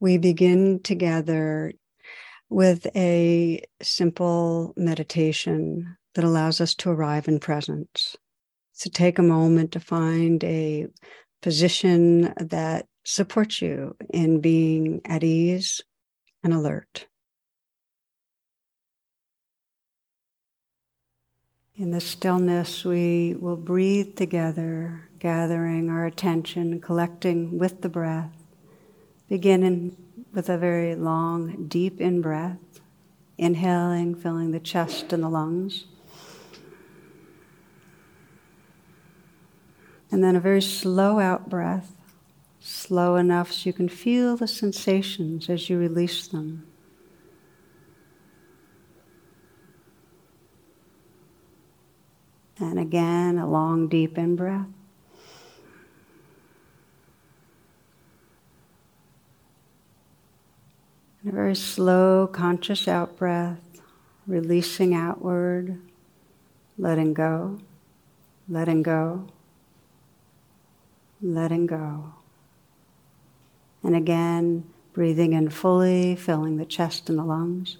we begin together with a simple meditation that allows us to arrive in presence. So take a moment to find a position that supports you in being at ease and alert. In the stillness, we will breathe together, gathering our attention, collecting with the breath. Begin in, with a very long, deep in breath, inhaling, filling the chest and the lungs. And then a very slow out breath, slow enough so you can feel the sensations as you release them. And again, a long, deep in breath. A very slow, conscious out breath, releasing outward, letting go, letting go, letting go. And again, breathing in fully, filling the chest and the lungs.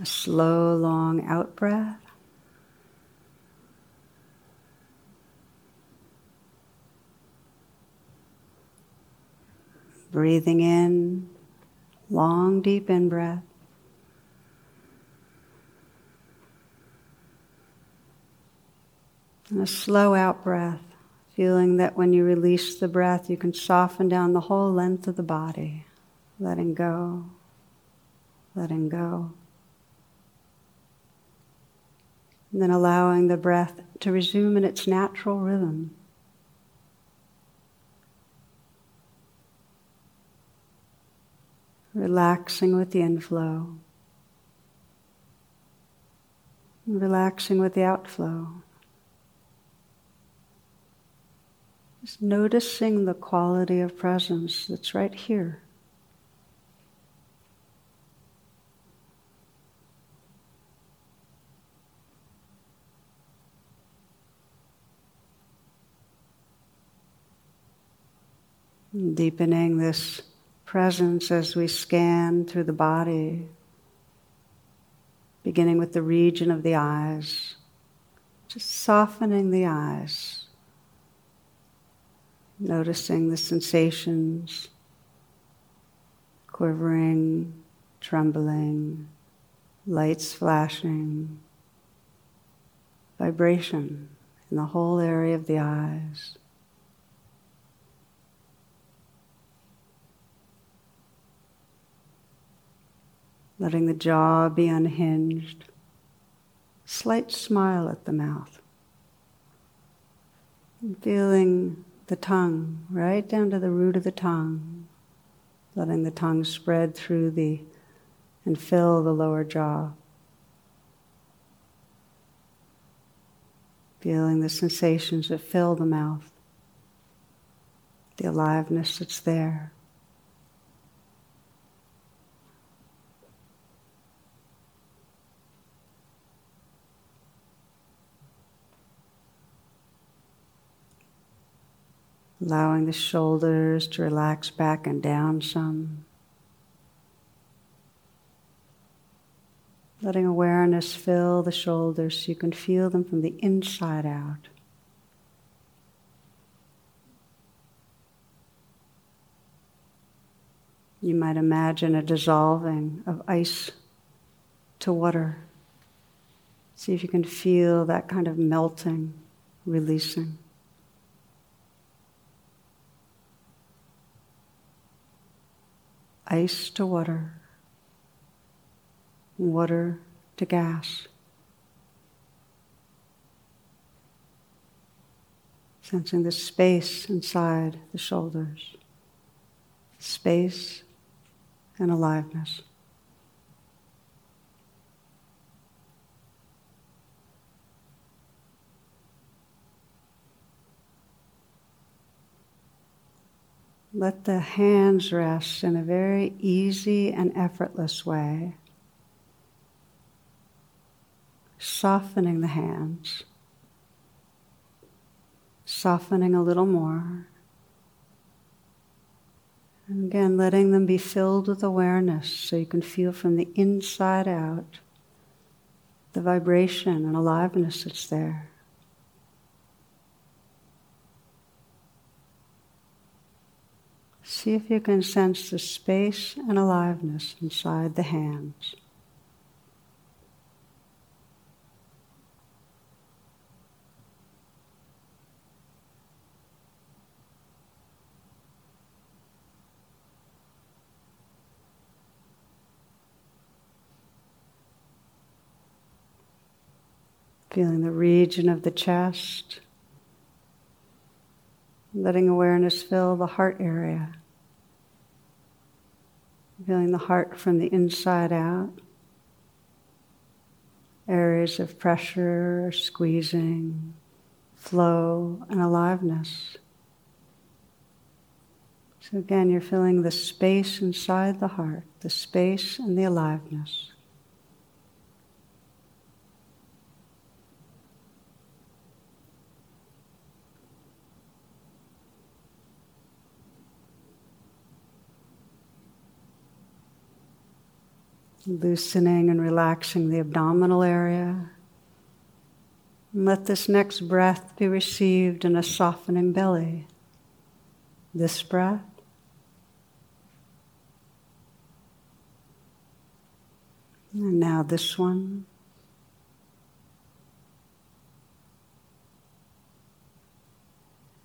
A slow, long out breath. Breathing in, long, deep in breath. And a slow out breath, feeling that when you release the breath, you can soften down the whole length of the body, letting go, letting go. And then allowing the breath to resume in its natural rhythm. Relaxing with the inflow, relaxing with the outflow. Just noticing the quality of presence that's right here. Deepening this presence as we scan through the body, beginning with the region of the eyes, just softening the eyes, noticing the sensations, quivering, trembling, lights flashing, vibration in the whole area of the eyes. Letting the jaw be unhinged, slight smile at the mouth, and feeling the tongue right down to the root of the tongue, letting the tongue spread through the and fill the lower jaw. Feeling the sensations that fill the mouth, the aliveness that's there. Allowing the shoulders to relax back and down some. Letting awareness fill the shoulders so you can feel them from the inside out. You might imagine a dissolving of ice to water. See if you can feel that kind of melting, releasing. Ice to water, water to gas. Sensing the space inside the shoulders, space and aliveness. Let the hands rest in a very easy and effortless way, softening the hands, softening a little more. And again, letting them be filled with awareness so you can feel from the inside out the vibration and aliveness that's there. See if you can sense the space and aliveness inside the hands. Feeling the region of the chest, letting awareness fill the heart area. Feeling the heart from the inside out. Areas of pressure, squeezing, flow, and aliveness. So again, you're feeling the space inside the heart, the space and the aliveness. Loosening and relaxing the abdominal area. And let this next breath be received in a softening belly. This breath. And now this one.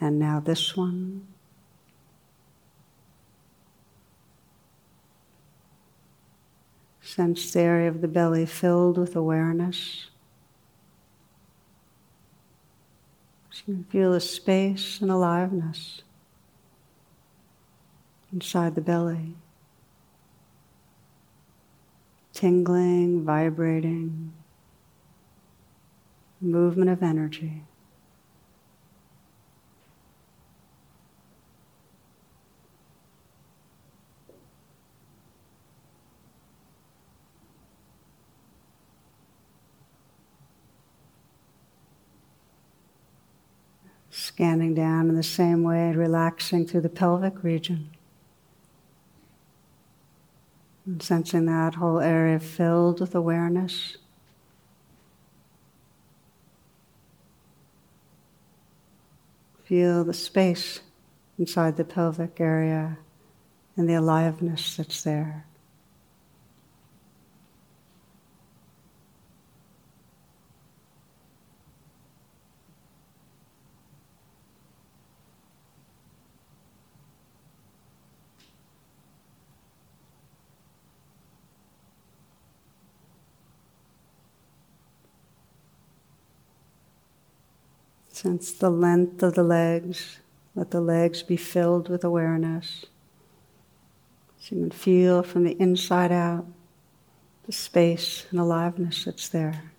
And now this one. Sense the area of the belly filled with awareness. So you can feel the space and aliveness inside the belly. Tingling, vibrating, movement of energy. Scanning down in the same way, relaxing through the pelvic region. And sensing that whole area filled with awareness. Feel the space inside the pelvic area and the aliveness that's there. Sense the length of the legs. Let the legs be filled with awareness. So you can feel from the inside out the space and aliveness that's there.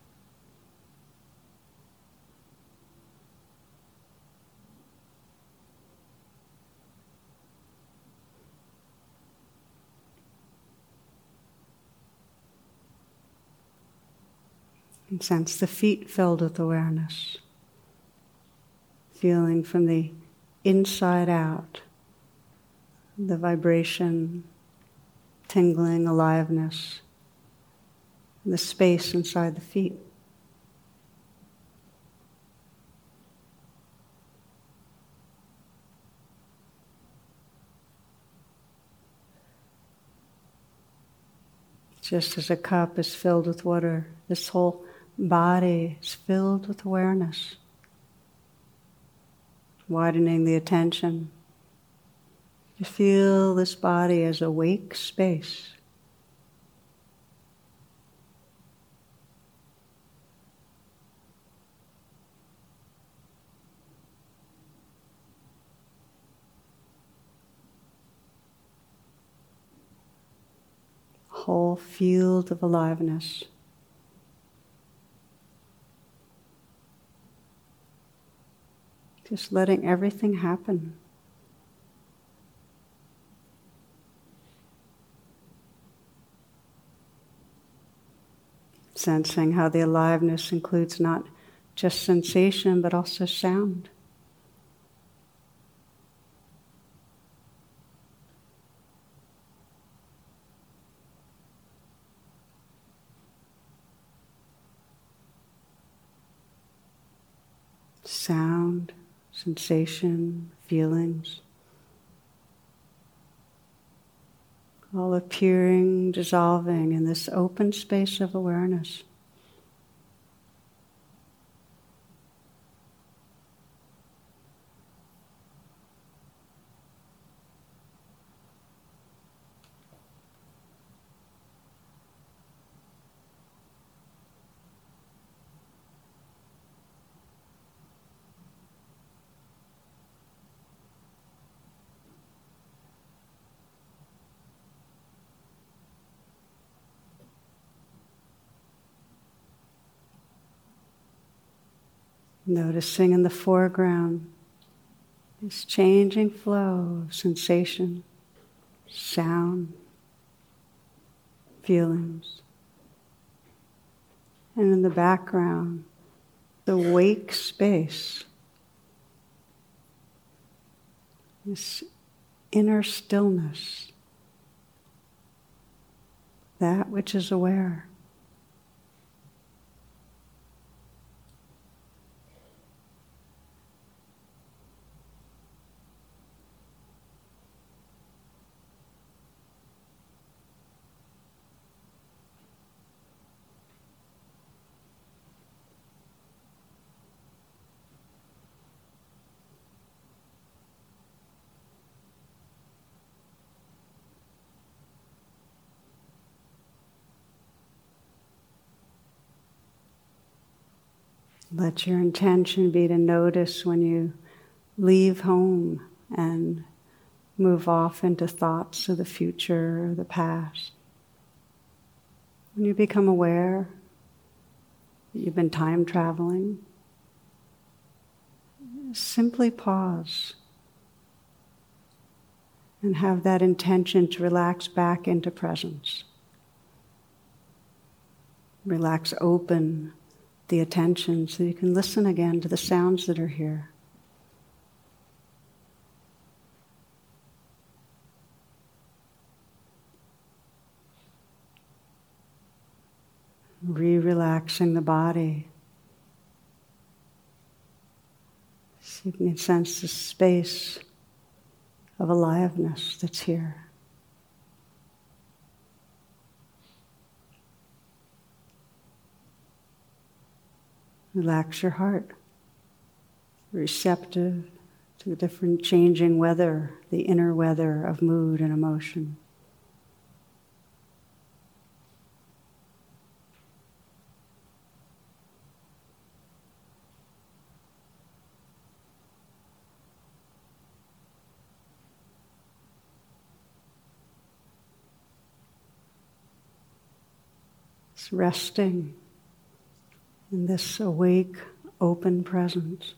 And sense the feet filled with awareness feeling from the inside out the vibration, tingling, aliveness, the space inside the feet. Just as a cup is filled with water, this whole body is filled with awareness widening the attention You feel this body as awake space. Whole field of aliveness. Just letting everything happen. Sensing how the aliveness includes not just sensation but also sound. Sensation, feelings, all appearing, dissolving in this open space of awareness. Noticing in the foreground this changing flow of sensation, sound, feelings. And in the background, the wake space, this inner stillness, that which is aware. Let your intention be to notice when you leave home and move off into thoughts of the future or the past. When you become aware that you've been time traveling, simply pause and have that intention to relax back into presence. Relax open the attention so you can listen again to the sounds that are here. Re relaxing the body. So you can sense the space of aliveness that's here. Relax your heart, receptive to the different changing weather, the inner weather of mood and emotion. It's resting in this awake, open presence.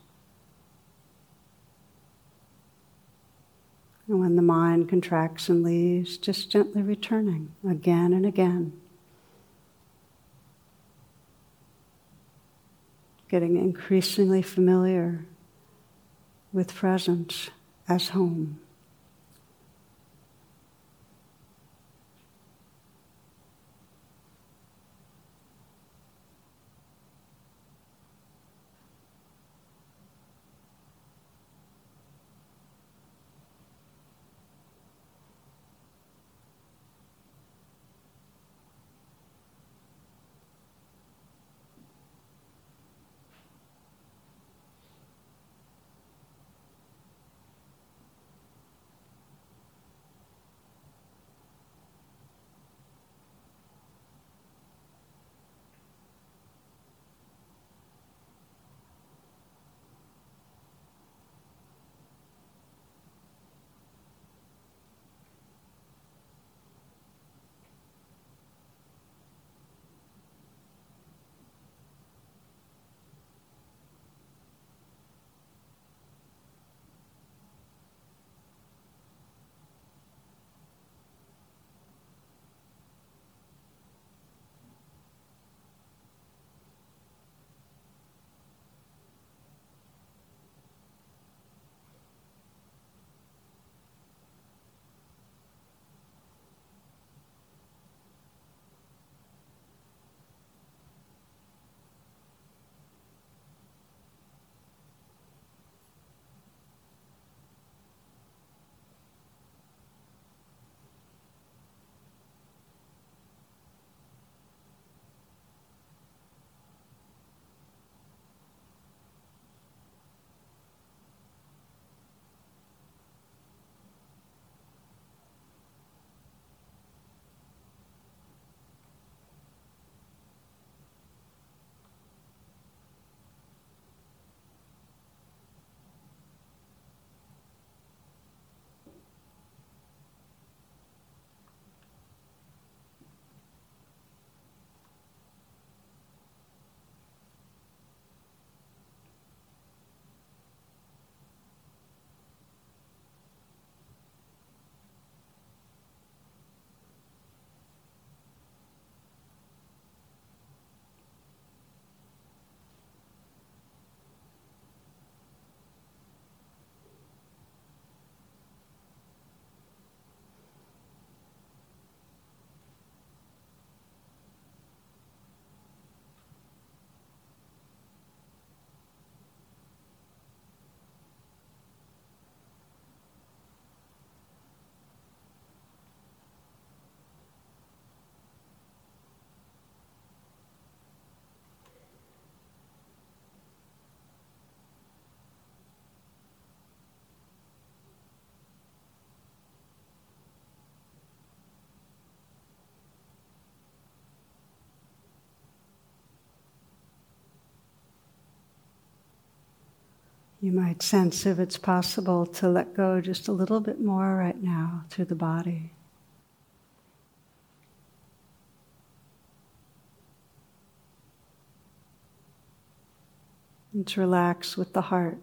And when the mind contracts and leaves, just gently returning again and again. Getting increasingly familiar with presence as home. You might sense if it's possible to let go just a little bit more right now through the body. And to relax with the heart.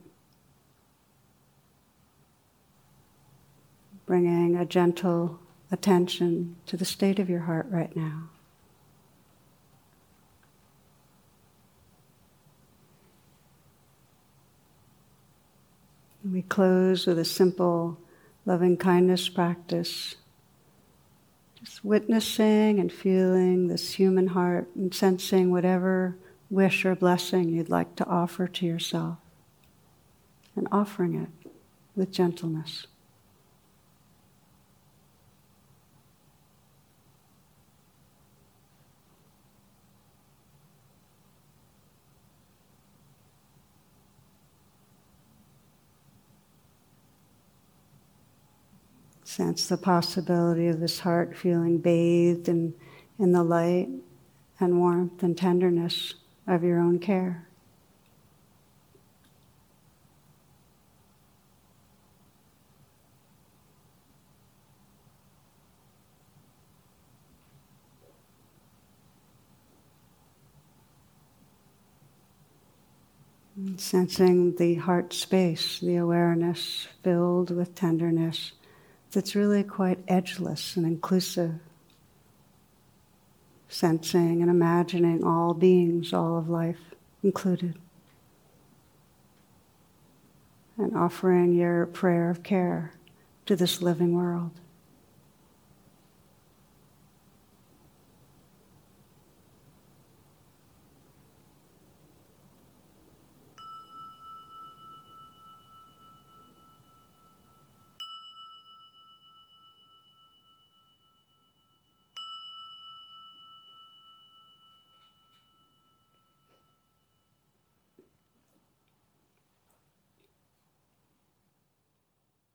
Bringing a gentle attention to the state of your heart right now. We close with a simple loving kindness practice. Just witnessing and feeling this human heart and sensing whatever wish or blessing you'd like to offer to yourself and offering it with gentleness. Sense the possibility of this heart feeling bathed in, in the light and warmth and tenderness of your own care. Sensing the heart space, the awareness filled with tenderness that's really quite edgeless and inclusive. Sensing and imagining all beings, all of life included. And offering your prayer of care to this living world.